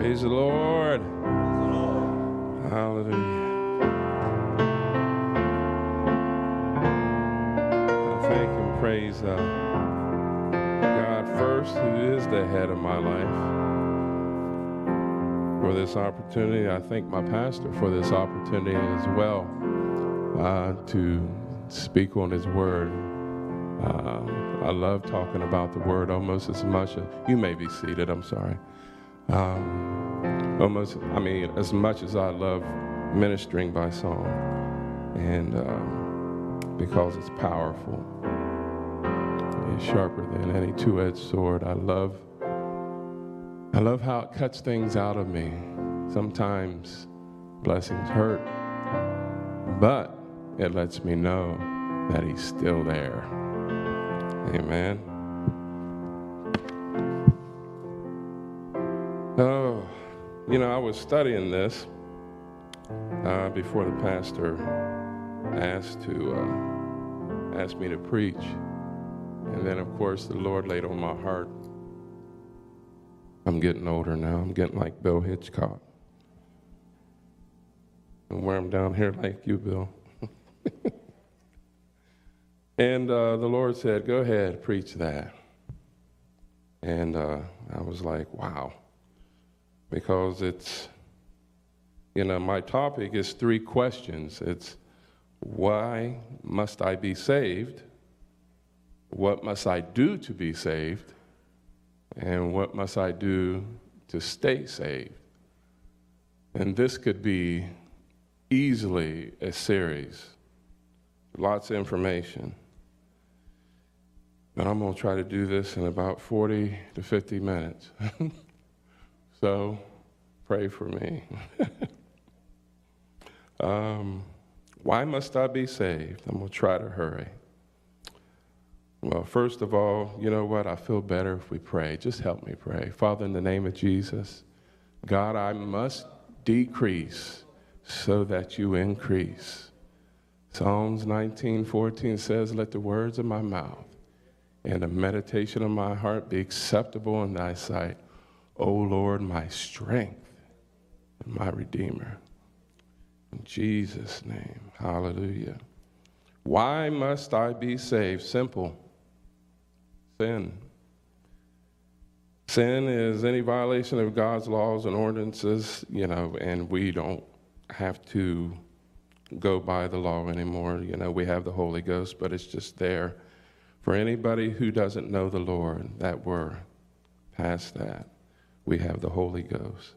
Praise the Lord. Hallelujah. I thank and praise uh, God first, who is the head of my life, for this opportunity. I thank my pastor for this opportunity as well uh, to speak on his word. Uh, I love talking about the word almost as much as you may be seated. I'm sorry. Um, almost, I mean, as much as I love ministering by song, and um, because it's powerful, it's sharper than any two-edged sword. I love, I love how it cuts things out of me. Sometimes blessings hurt, but it lets me know that He's still there. Amen. Oh, you know, I was studying this uh, before the pastor asked to uh, me to preach, and then of course the Lord laid on my heart. I'm getting older now. I'm getting like Bill Hitchcock. And where I'm down here like you, Bill. and uh, the Lord said, Go ahead, preach that. And uh, I was like, Wow because it's, you know, my topic is three questions. It's why must I be saved? What must I do to be saved? And what must I do to stay saved? And this could be easily a series, lots of information. But I'm going to try to do this in about 40 to 50 minutes. So pray for me. um, why must I be saved? I'm going to try to hurry. Well, first of all, you know what? I feel better if we pray. Just help me pray. Father, in the name of Jesus, God, I must decrease so that you increase. Psalms 19:14 says, "Let the words of my mouth and the meditation of my heart be acceptable in thy sight." O Lord, my strength and my Redeemer. In Jesus' name, hallelujah. Why must I be saved? Simple sin. Sin is any violation of God's laws and ordinances, you know, and we don't have to go by the law anymore. You know, we have the Holy Ghost, but it's just there for anybody who doesn't know the Lord that we're past that we have the Holy Ghost.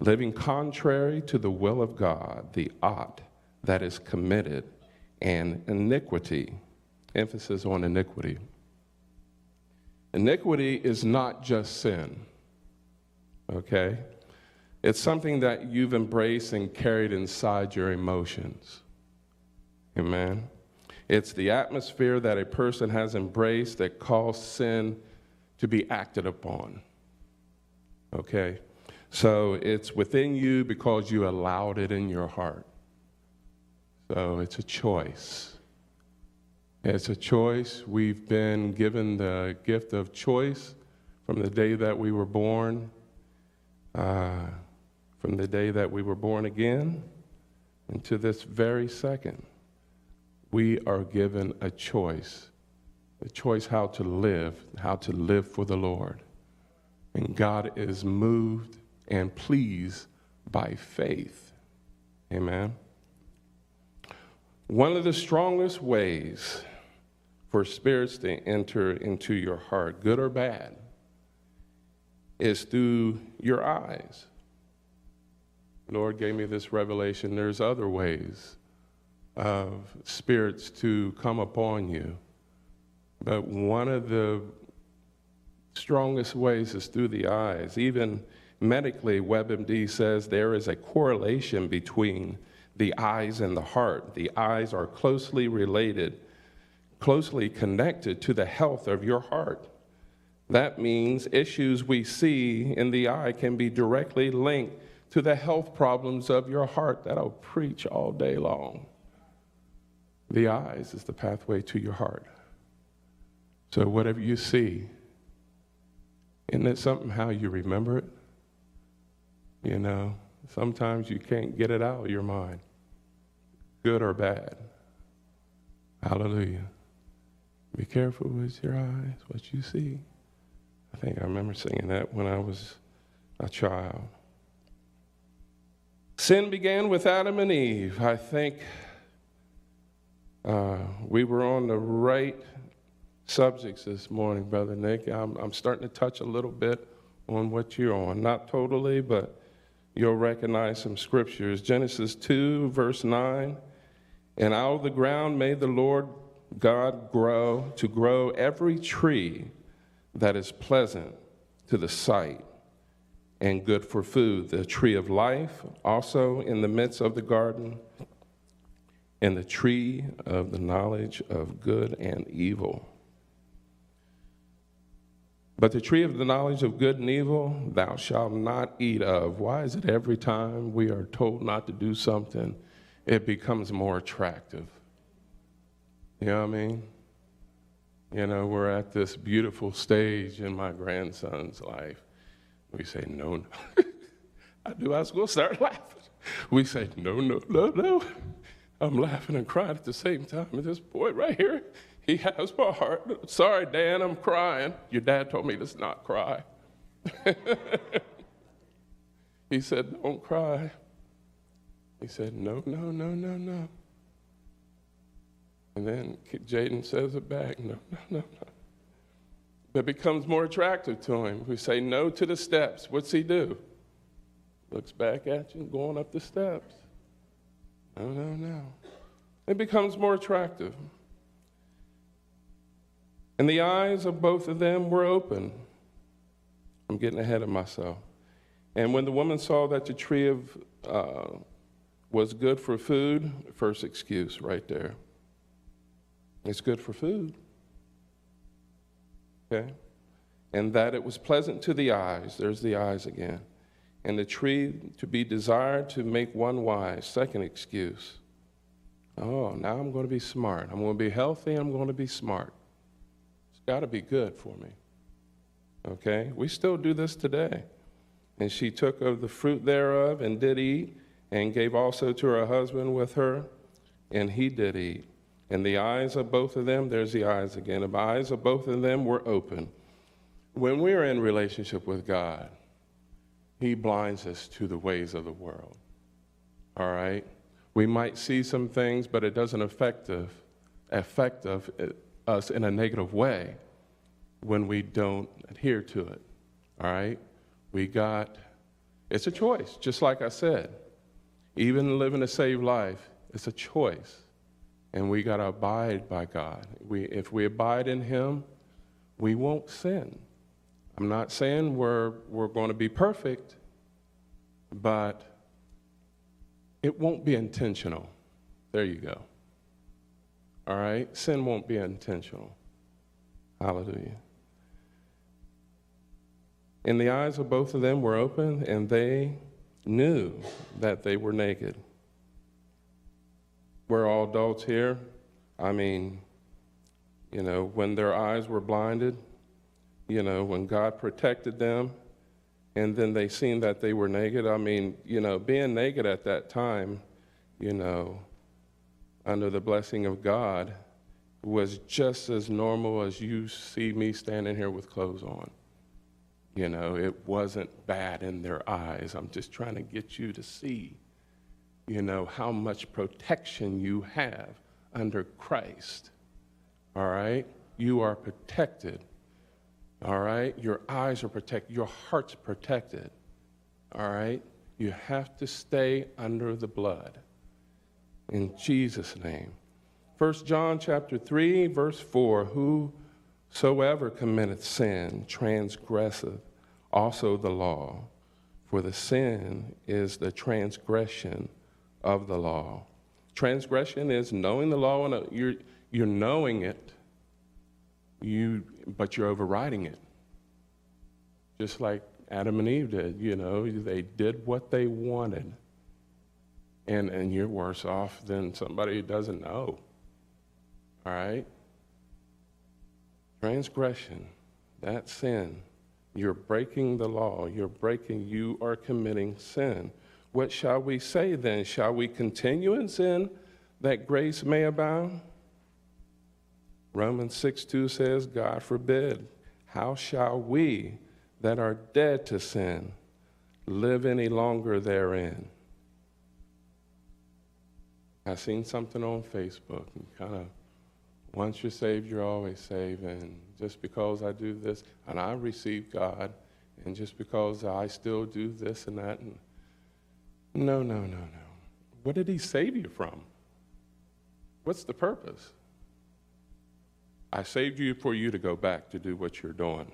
Living contrary to the will of God, the ought that is committed, and iniquity. Emphasis on iniquity. Iniquity is not just sin, okay? It's something that you've embraced and carried inside your emotions. Amen? It's the atmosphere that a person has embraced that calls sin to be acted upon okay? So it's within you because you allowed it in your heart. So it's a choice. It's a choice. We've been given the gift of choice from the day that we were born, uh, from the day that we were born again, and to this very second. We are given a choice a choice how to live, how to live for the Lord. And God is moved and pleased by faith. Amen. One of the strongest ways for spirits to enter into your heart, good or bad, is through your eyes. Lord gave me this revelation. There's other ways of spirits to come upon you. But one of the strongest ways is through the eyes. Even medically, WebMD says there is a correlation between the eyes and the heart. The eyes are closely related, closely connected to the health of your heart. That means issues we see in the eye can be directly linked to the health problems of your heart. that I'll preach all day long. The eyes is the pathway to your heart. So, whatever you see, isn't it something how you remember it? You know, sometimes you can't get it out of your mind, good or bad. Hallelujah. Be careful with your eyes, what you see. I think I remember singing that when I was a child. Sin began with Adam and Eve. I think uh, we were on the right subjects this morning, Brother Nick. I'm, I'm starting to touch a little bit on what you're on. Not totally, but you'll recognize some scriptures. Genesis 2, verse 9. And out of the ground made the Lord God grow to grow every tree that is pleasant to the sight and good for food, the tree of life also in the midst of the garden, and the tree of the knowledge of good and evil. But the tree of the knowledge of good and evil thou shalt not eat of. Why is it every time we are told not to do something, it becomes more attractive? You know what I mean? You know, we're at this beautiful stage in my grandson's life. We say, no, no. I knew I was going to start laughing. We say, no, no, no, no. I'm laughing and crying at the same time. And this boy right here, he has my heart. Sorry, Dan, I'm crying. Your dad told me to not cry. he said, don't cry. He said, no, no, no, no, no. And then Jaden says it back no, no, no, no. It becomes more attractive to him. We say no to the steps. What's he do? Looks back at you going up the steps. No, no, no. It becomes more attractive. And the eyes of both of them were open. I'm getting ahead of myself. And when the woman saw that the tree of uh, was good for food, first excuse right there. It's good for food. Okay? And that it was pleasant to the eyes. There's the eyes again. And the tree to be desired to make one wise. Second excuse. Oh, now I'm going to be smart. I'm going to be healthy. I'm going to be smart. Got to be good for me. Okay? We still do this today. And she took of the fruit thereof and did eat, and gave also to her husband with her, and he did eat. And the eyes of both of them, there's the eyes again, the eyes of both of them were open. When we're in relationship with God, He blinds us to the ways of the world. All right? We might see some things, but it doesn't affect us in a negative way when we don't adhere to it. All right? We got, it's a choice, just like I said. Even living a saved life, it's a choice and we got to abide by God. We, if we abide in Him, we won't sin. I'm not saying we're, we're going to be perfect, but it won't be intentional. There you go. All right? Sin won't be intentional. Hallelujah. And the eyes of both of them were open, and they knew that they were naked we're all adults here. I mean, you know, when their eyes were blinded, you know, when God protected them, and then they seen that they were naked. I mean, you know, being naked at that time, you know, under the blessing of God, was just as normal as you see me standing here with clothes on. You know, it wasn't bad in their eyes. I'm just trying to get you to see you know, how much protection you have under Christ. All right? You are protected. All right? Your eyes are protected. Your heart's protected. All right? You have to stay under the blood. In Jesus' name. 1 John chapter 3, verse 4 Whosoever committeth sin transgresseth also the law, for the sin is the transgression of the law. Transgression is knowing the law and uh, you're, you're knowing it, you, but you're overriding it. Just like Adam and Eve did, you know, they did what they wanted. And, and you're worse off than somebody who doesn't know. All right? Transgression, that sin, You're breaking the law. You're breaking, you are committing sin. What shall we say then? Shall we continue in sin that grace may abound? Romans 6 2 says, God forbid. How shall we that are dead to sin live any longer therein? I seen something on Facebook and kind of once you're saved, you're always saved. And just because I do this, and I receive God, and just because I still do this and that, and no, no, no, no. What did He save you from? What's the purpose? I saved you for you to go back to do what you're doing.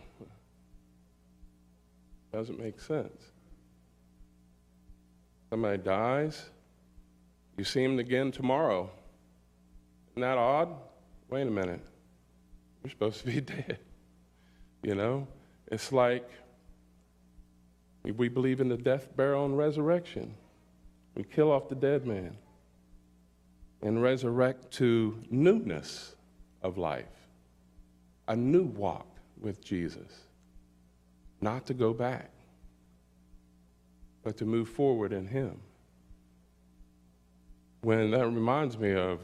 Doesn't make sense. Somebody dies, you see him again tomorrow. Isn't that odd? wait a minute, you're supposed to be dead. You know? It's like we believe in the death, burial, and resurrection. We kill off the dead man and resurrect to newness of life, a new walk with Jesus. Not to go back, but to move forward in Him. When that reminds me of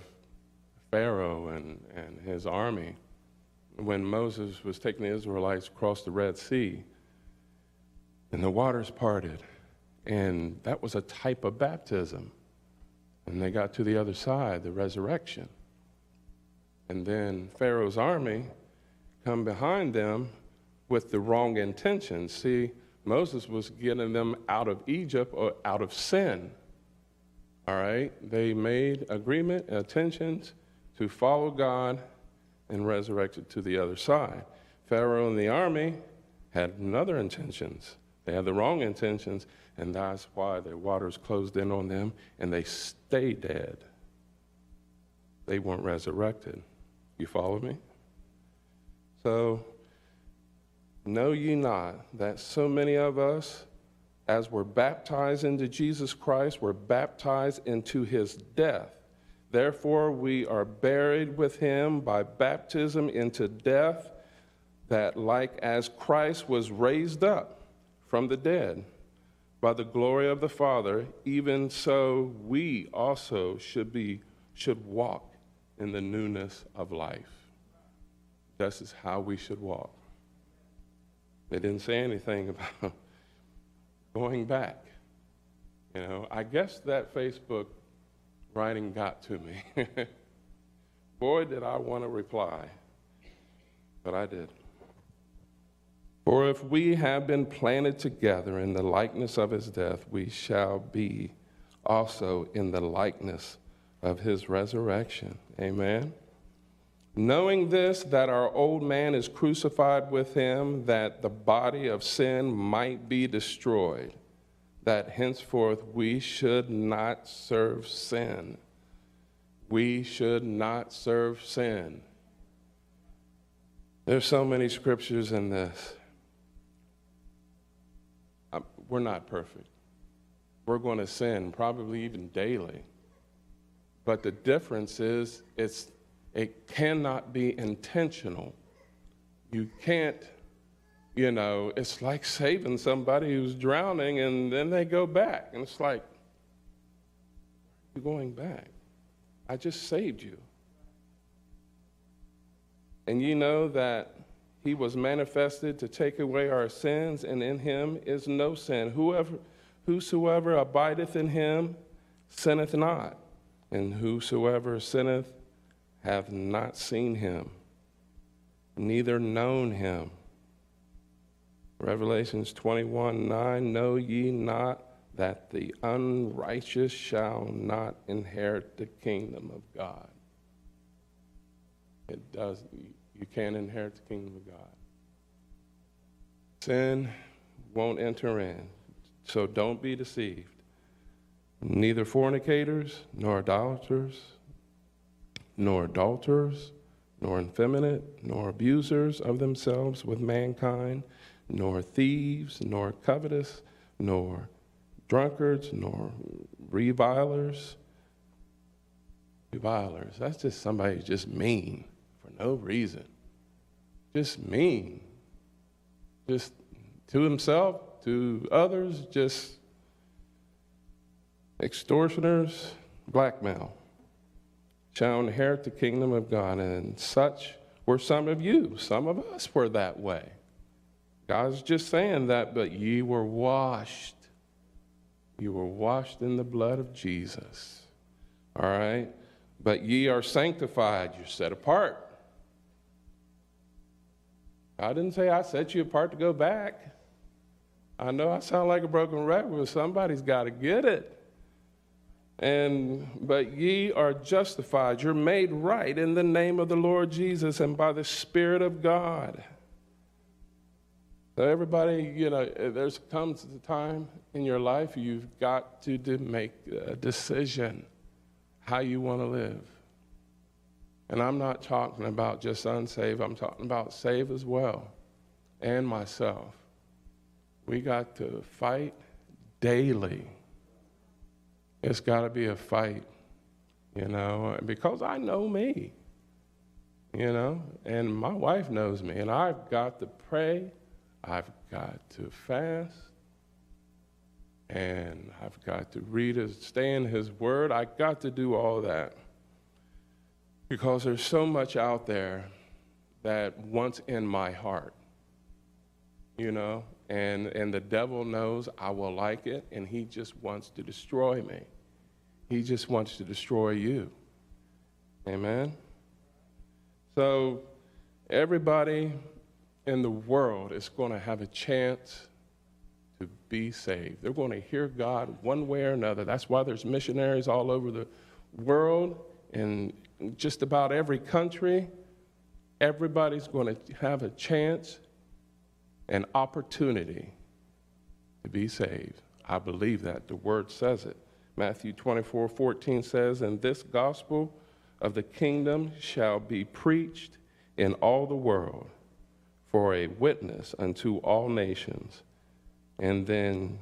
Pharaoh and, and his army when Moses was taking the Israelites across the Red Sea and the waters parted. And that was a type of baptism. And they got to the other side, the resurrection. And then Pharaoh's army come behind them with the wrong intentions. See, Moses was getting them out of Egypt or out of sin. All right? They made agreement, intentions, to follow God and resurrected to the other side. Pharaoh and the army had another intentions. They had the wrong intentions, and that's why the waters closed in on them and they stayed dead. They weren't resurrected. You follow me? So, know ye not that so many of us, as we're baptized into Jesus Christ, we're baptized into his death. Therefore, we are buried with him by baptism into death, that like as Christ was raised up from the dead by the glory of the Father, even so we also should be should walk in the newness of life. This is how we should walk. They didn't say anything about going back. You know, I guess that Facebook writing got to me. Boy, did I want to reply, but I did. For if we have been planted together in the likeness of his death, we shall be also in the likeness of his resurrection. Amen. Knowing this, that our old man is crucified with him, that the body of sin might be destroyed that henceforth we should not serve sin. We should not serve sin. There's so many scriptures in this. We're not perfect. We're going to sin, probably even daily. But the difference is it's, it cannot be intentional. You can't you know, it's like saving somebody who's drowning and then they go back. And it's like, you're going back. I just saved you. And you know that he was manifested to take away our sins, and in him is no sin. Whoever, whosoever abideth in him sinneth not, and whosoever sinneth hath not seen him, neither known him. Revelations 21 9, know ye not that the unrighteous shall not inherit the kingdom of God. It does, you can't inherit the kingdom of God. Sin won't enter in, so don't be deceived. Neither fornicators, nor idolaters, nor adulterers, nor effeminate, nor abusers of themselves with mankind nor thieves, nor covetous, nor drunkards, nor revilers. Revilers, that's just somebody just mean for no reason. Just mean. Just to himself, to others, just extortioners, blackmail, shall inherit the kingdom of God. And such were some of you. Some of us were that way. God's just saying that, but ye were washed. You were washed in the blood of Jesus. All right? But ye are sanctified. You're set apart. I didn't say I set you apart to go back. I know I sound like a broken record, but somebody's got to get it. And but ye are justified. You're made right in the name of the Lord Jesus and by the Spirit of God. So everybody, you know, there's comes a time in your life you've got to, to make a decision how you want to live. And I'm not talking about just unsaved, I'm talking about saved as well, and myself. We got to fight daily. It's got to be a fight, you know, because I know me, you know, and my wife knows me, and I've got to pray, I've got to fast, and I've got to read his, stay in his word. I got to do all that because there's so much out there that wants in my heart, you know, and, and the devil knows I will like it, and he just wants to destroy me. He just wants to destroy you. Amen? So, everybody in the world is going to have a chance to be saved. They're going to hear God one way or another. That's why there's missionaries all over the world in just about every country. Everybody's going to have a chance an opportunity to be saved. I believe that. The word says it. Matthew 24 14 says, And this gospel of the kingdom shall be preached in all the world for a witness unto all nations, and then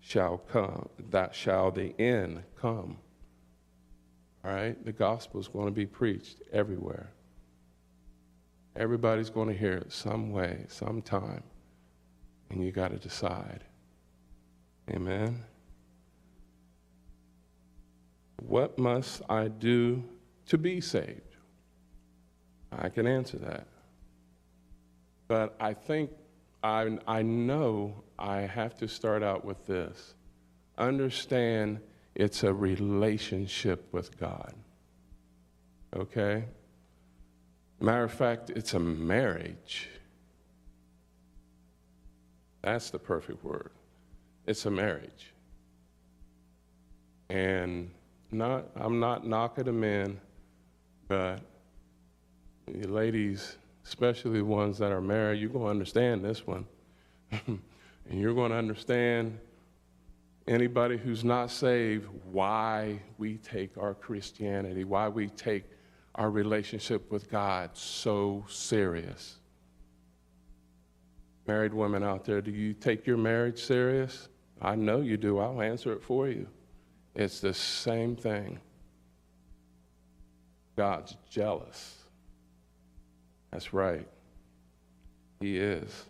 shall come, that shall the end come. All right? The gospel is going to be preached everywhere. Everybody's going to hear it some way, sometime and you got to decide. Amen. What must I do to be saved? I can answer that. But I think I, I know I have to start out with this. Understand it's a relationship with God. Okay? Matter of fact, it's a marriage. That's the perfect word. It's a marriage. And not, I'm not knocking them in, but the ladies, especially the ones that are married, you're going to understand this one. and you're going to understand anybody who's not saved why we take our Christianity, why we take our relationship with God so serious married women out there, do you take your marriage serious? I know you do. I'll answer it for you. It's the same thing. God's jealous. That's right. He is.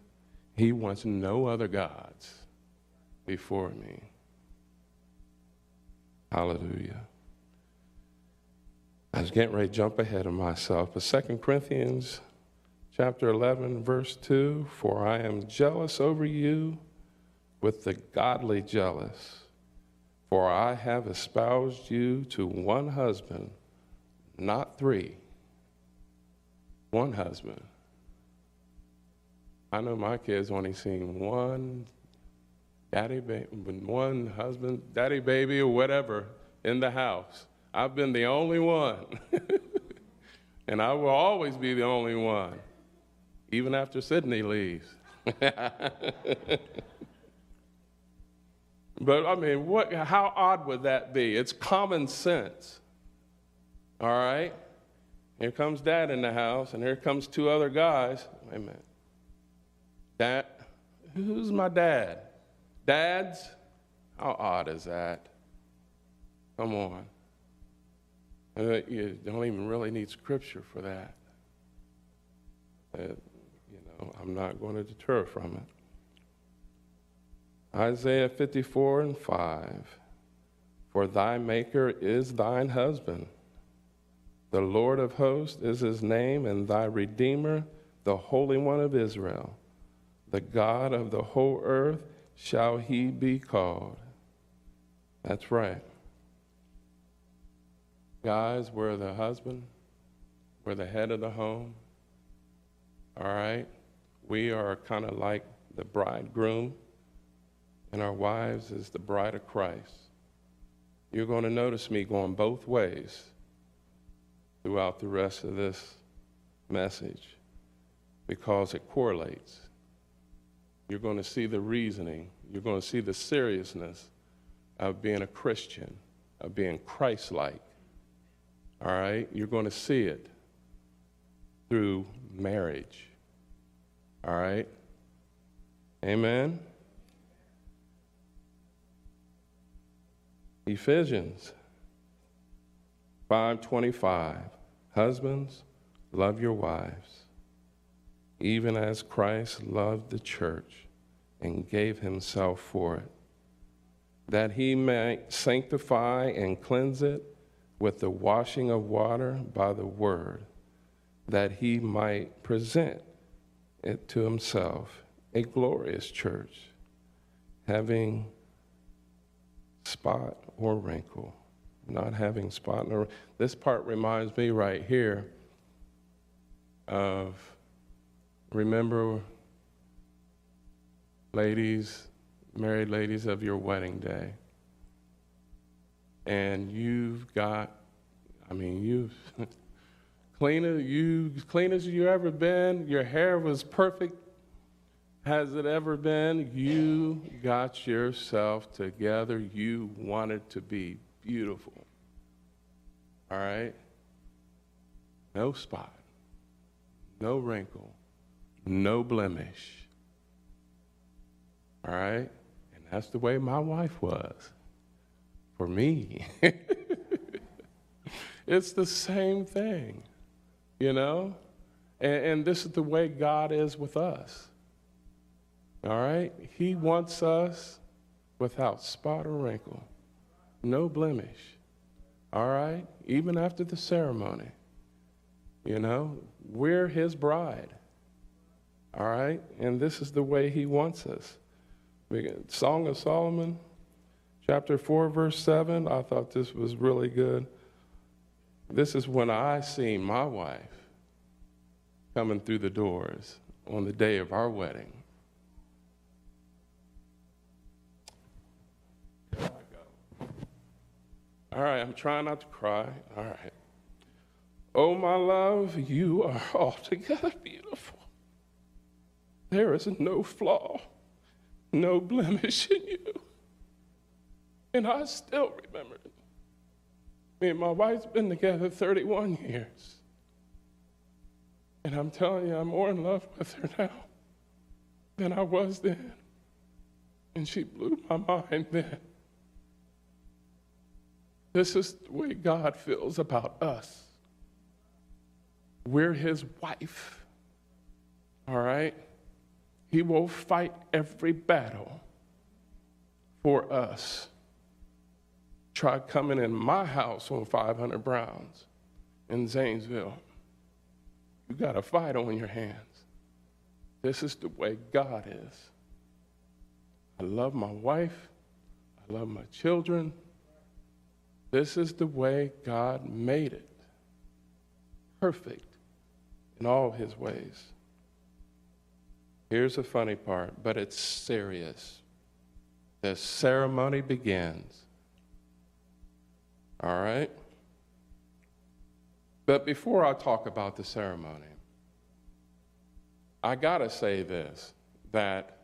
He wants no other gods before me. Hallelujah. I was getting ready to jump ahead of myself, but Second Corinthians chapter 11, verse 2 For I am jealous over you with the godly jealous, for I have espoused you to one husband, not three. One husband. I know my kids only seen one daddy baby, one husband, daddy baby, or whatever in the house. I've been the only one. and I will always be the only one even after Sydney leaves. but I mean, what, how odd would that be? It's common sense. All right? Here comes dad in the house, and here comes two other guys. Wait a minute. Dad, who's my dad? Dads? How odd is that? Come on. Uh, you don't even really need scripture for that. Uh, you know, I'm not going to deter from it. Isaiah 54 and 5. For thy Maker is thine husband. The Lord of hosts is his name, and thy Redeemer, the Holy One of Israel. The God of the whole earth shall he be called. That's right. Guys, we're the husband, we're the head of the home. All right? We are kind of like the bridegroom, and our wives is the bride of Christ. You're going to notice me going both ways throughout the rest of this message because it correlates. You're going to see the reasoning, you're going to see the seriousness of being a Christian, of being Christ like. All right? You're going to see it through marriage. All right? Amen? Ephesians 5:25 Husbands love your wives even as Christ loved the church and gave himself for it that he might sanctify and cleanse it with the washing of water by the word that he might present it to himself a glorious church having spot or wrinkle. Not having spot or this part reminds me right here of remember ladies, married ladies of your wedding day. And you've got I mean you've clean as you clean as you ever been, your hair was perfect has it ever been? You got yourself together. You wanted to be beautiful. All right? No spot, no wrinkle, no blemish. All right? And that's the way my wife was for me. it's the same thing, you know? And, and this is the way God is with us. All right? He wants us without spot or wrinkle, no blemish. All right? Even after the ceremony. You know, we're his bride. All right? And this is the way he wants us. Song of Solomon, chapter 4, verse 7. I thought this was really good. This is when I seen my wife coming through the doors on the day of our wedding. All right, I'm trying not to cry. All right. Oh, my love, you are altogether beautiful. There is no flaw, no blemish in you. And I still remember it. Me and my wife's been together 31 years. And I'm telling you, I'm more in love with her now than I was then. And she blew my mind then. This is the way God feels about us. We're his wife. All right? He will fight every battle for us. Try coming in my house on 500 Browns in Zanesville. You got a fight on your hands. This is the way God is. I love my wife. I love my children. This is the way God made it perfect in all his ways. Here's the funny part, but it's serious. The ceremony begins. All right? But before I talk about the ceremony, I got to say this that,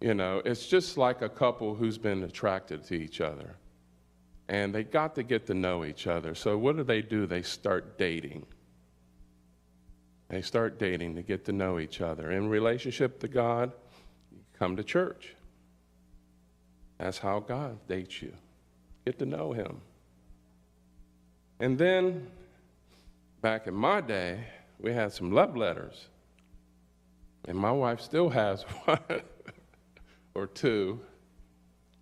you know, it's just like a couple who's been attracted to each other and they got to get to know each other. So, what do they do? They start dating. They start dating to get to know each other. In relationship to God, you come to church. That's how God dates you. Get to know Him. And then, back in my day, we had some love letters. And my wife still has one. or two.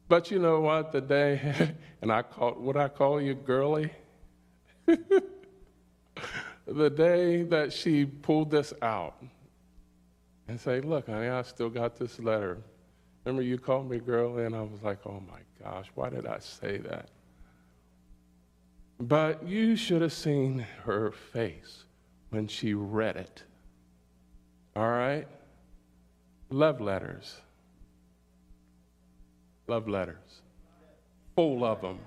But you know what? The day, and I call, what I call you, girly? the day that she pulled this out and say, look, honey, I still got this letter. Remember you called me girly? And I was like, oh my gosh, why did I say that? But you should have seen her face when she read it. All right? Love letters. Love letters. Full of them.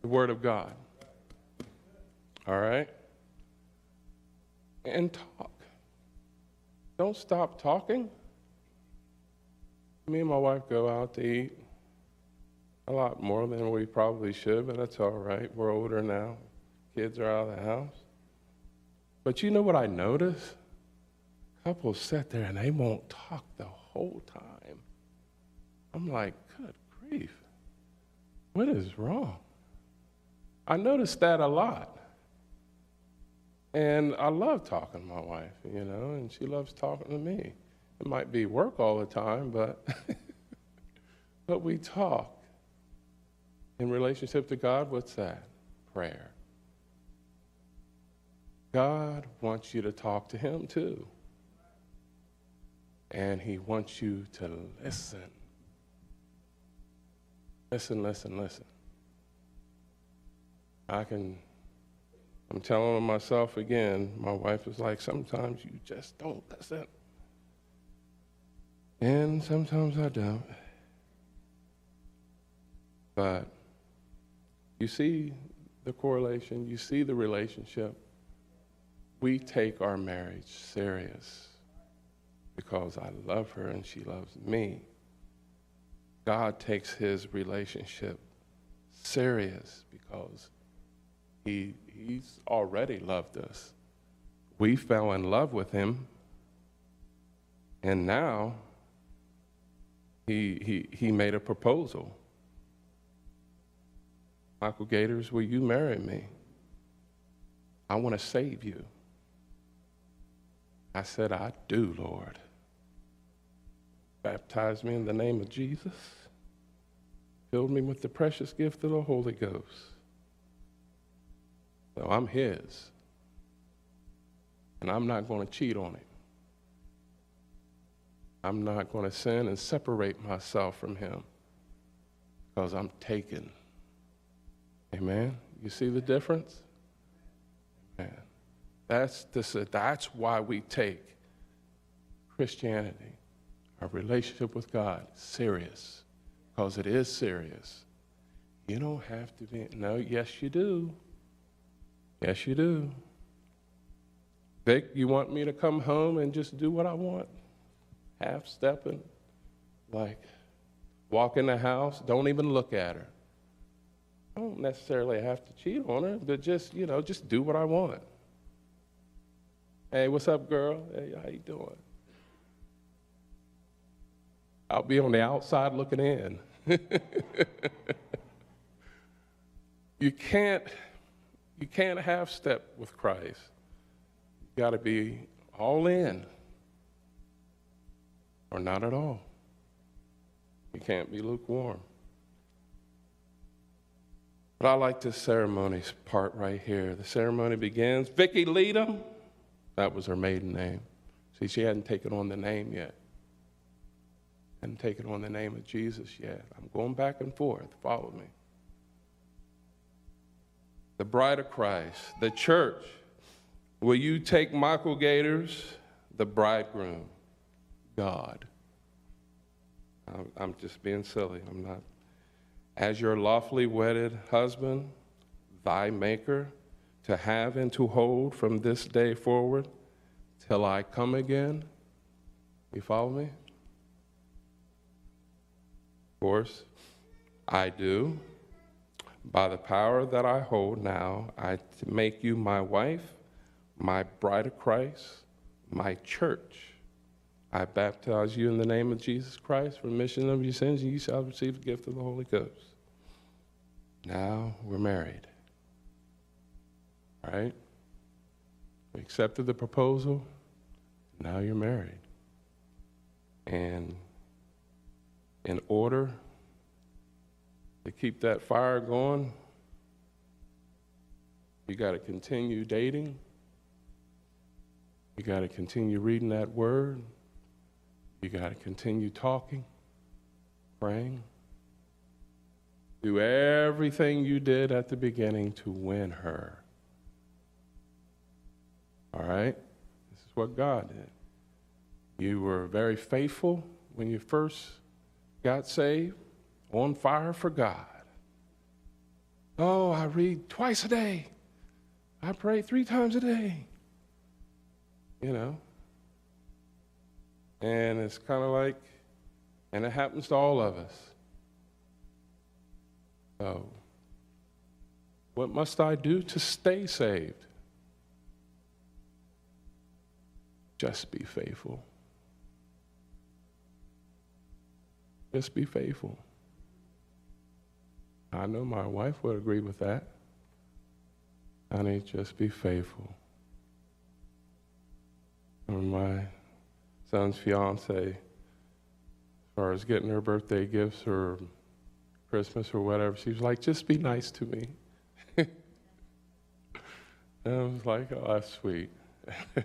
The Word of God. All right? And talk. Don't stop talking. Me and my wife go out to eat a lot more than we probably should, but that's all right. We're older now. Kids are out of the house. But you know what I notice? Couples sit there and they won't talk the whole time. I'm like, good grief. What is wrong? I noticed that a lot. And I love talking to my wife, you know, and she loves talking to me. It might be work all the time, but but we talk. In relationship to God, what's that? Prayer. God wants you to talk to him too. And he wants you to listen. Listen, listen, listen. I can I'm telling myself again, my wife is like, sometimes you just don't listen. And sometimes I don't. But you see the correlation, you see the relationship. We take our marriage serious because I love her and she loves me. God takes his relationship serious because he, he's already loved us. We fell in love with him, and now he, he, he made a proposal. Michael Gators, will you marry me? I want to save you. I said, I do, Lord. Baptize me in the name of Jesus. Filled me with the precious gift of the Holy Ghost. So I'm His. And I'm not going to cheat on Him. I'm not going to sin and separate myself from Him because I'm taken. Amen. You see the difference? Man, that's the, that's why we take Christianity, our relationship with God, serious, because it is serious. You don't have to be. No, yes, you do. Yes, you do. Vic, you want me to come home and just do what I want? Half stepping, like walk in the house, don't even look at her. I don't necessarily have to cheat on her, but just, you know, just do what I want. Hey, what's up, girl? Hey, how you doing? I'll be on the outside looking in. you can't you can't half step with Christ. You got to be all in or not at all. You can't be lukewarm. But I like this ceremony part right here. The ceremony begins. Vicky Leadham, that was her maiden name. See, she hadn't taken on the name yet. Hadn't taken on the name of Jesus yet. I'm going back and forth. Follow me the bride of Christ, the church, will you take Michael Gators, the bridegroom, God? I'm just being silly. I'm not. As your lawfully wedded husband, thy maker, to have and to hold from this day forward till I come again. You follow me? Course, I do. By the power that I hold now, I make you my wife, my bride of Christ, my church. I baptize you in the name of Jesus Christ remission of your sins, and you shall receive the gift of the Holy Ghost. Now we're married. Right? We accepted the proposal. Now you're married. And in order to keep that fire going, you got to continue dating. You got to continue reading that word. You got to continue talking, praying. Do everything you did at the beginning to win her. All right? This is what God did. You were very faithful when you first got saved, on fire for God. Oh, I read twice a day. I pray three times a day. You know? And it's kind of like, and it happens to all of us. So, what must I do to stay saved? Just be faithful. Just be faithful. I know my wife would agree with that. Honey, just be faithful. Or my son's fiance, as far as getting her birthday gifts or Christmas or whatever, she was like, just be nice to me. and I was like, oh, that's sweet.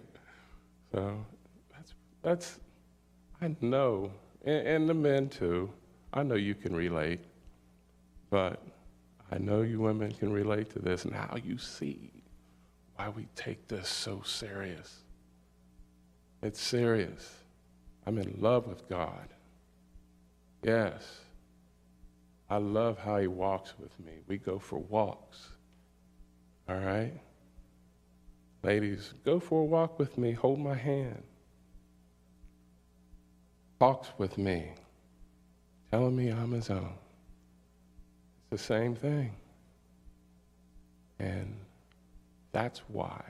so that's, that's, I know, and, and the men too, I know you can relate, but I know you women can relate to this. Now you see why we take this so serious. It's serious. I'm in love with God. Yes. I love how He walks with me. We go for walks. All right? Ladies, go for a walk with me. Hold my hand. Talks with me, telling me I'm His own It's the same thing. And that's why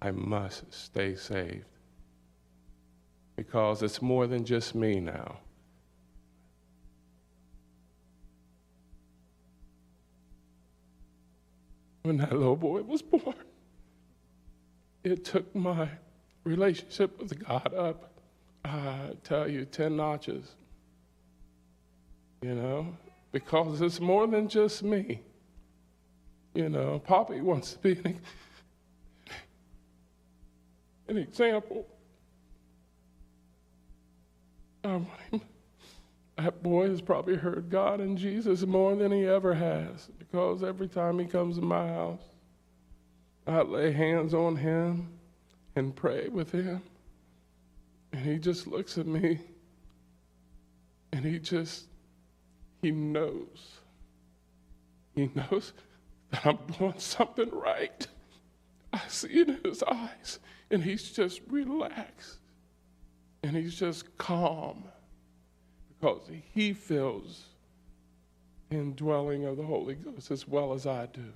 I must stay saved. Because it's more than just me now. When that little boy was born, it took my relationship with God up, I tell you, 10 notches. You know? because it's more than just me. You know, Poppy wants to be an, an example. Um, that boy has probably heard God and Jesus more than he ever has because every time he comes to my house, I lay hands on him and pray with him. And he just looks at me and he just he knows. He knows that I'm doing something right. I see it in his eyes, and he's just relaxed and he's just calm because he feels the indwelling of the Holy Ghost as well as I do.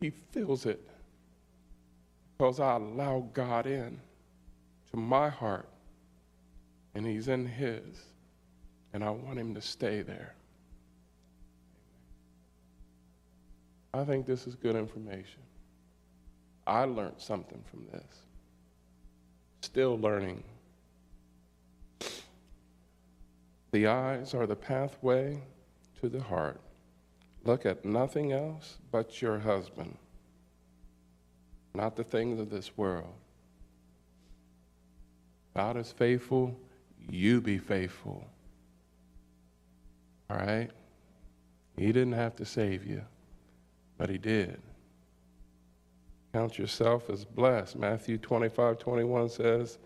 He feels it because I allow God in to my heart and he's in his and I want him to stay there. I think this is good information. I learned something from this. Still learning. The eyes are the pathway to the heart. Look at nothing else but your husband, not the things of this world. God is faithful, you be faithful. All right? He didn't have to save you, but He did. Count yourself as blessed. Matthew 25 21 says,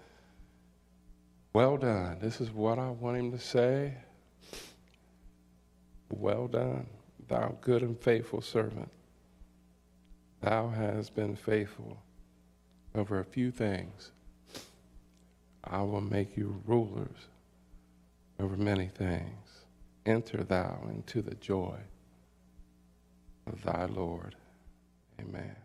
Well done. This is what I want Him to say. Well done, thou good and faithful servant. Thou hast been faithful over a few things. I will make you rulers over many things enter thou into the joy of thy Lord. Amen.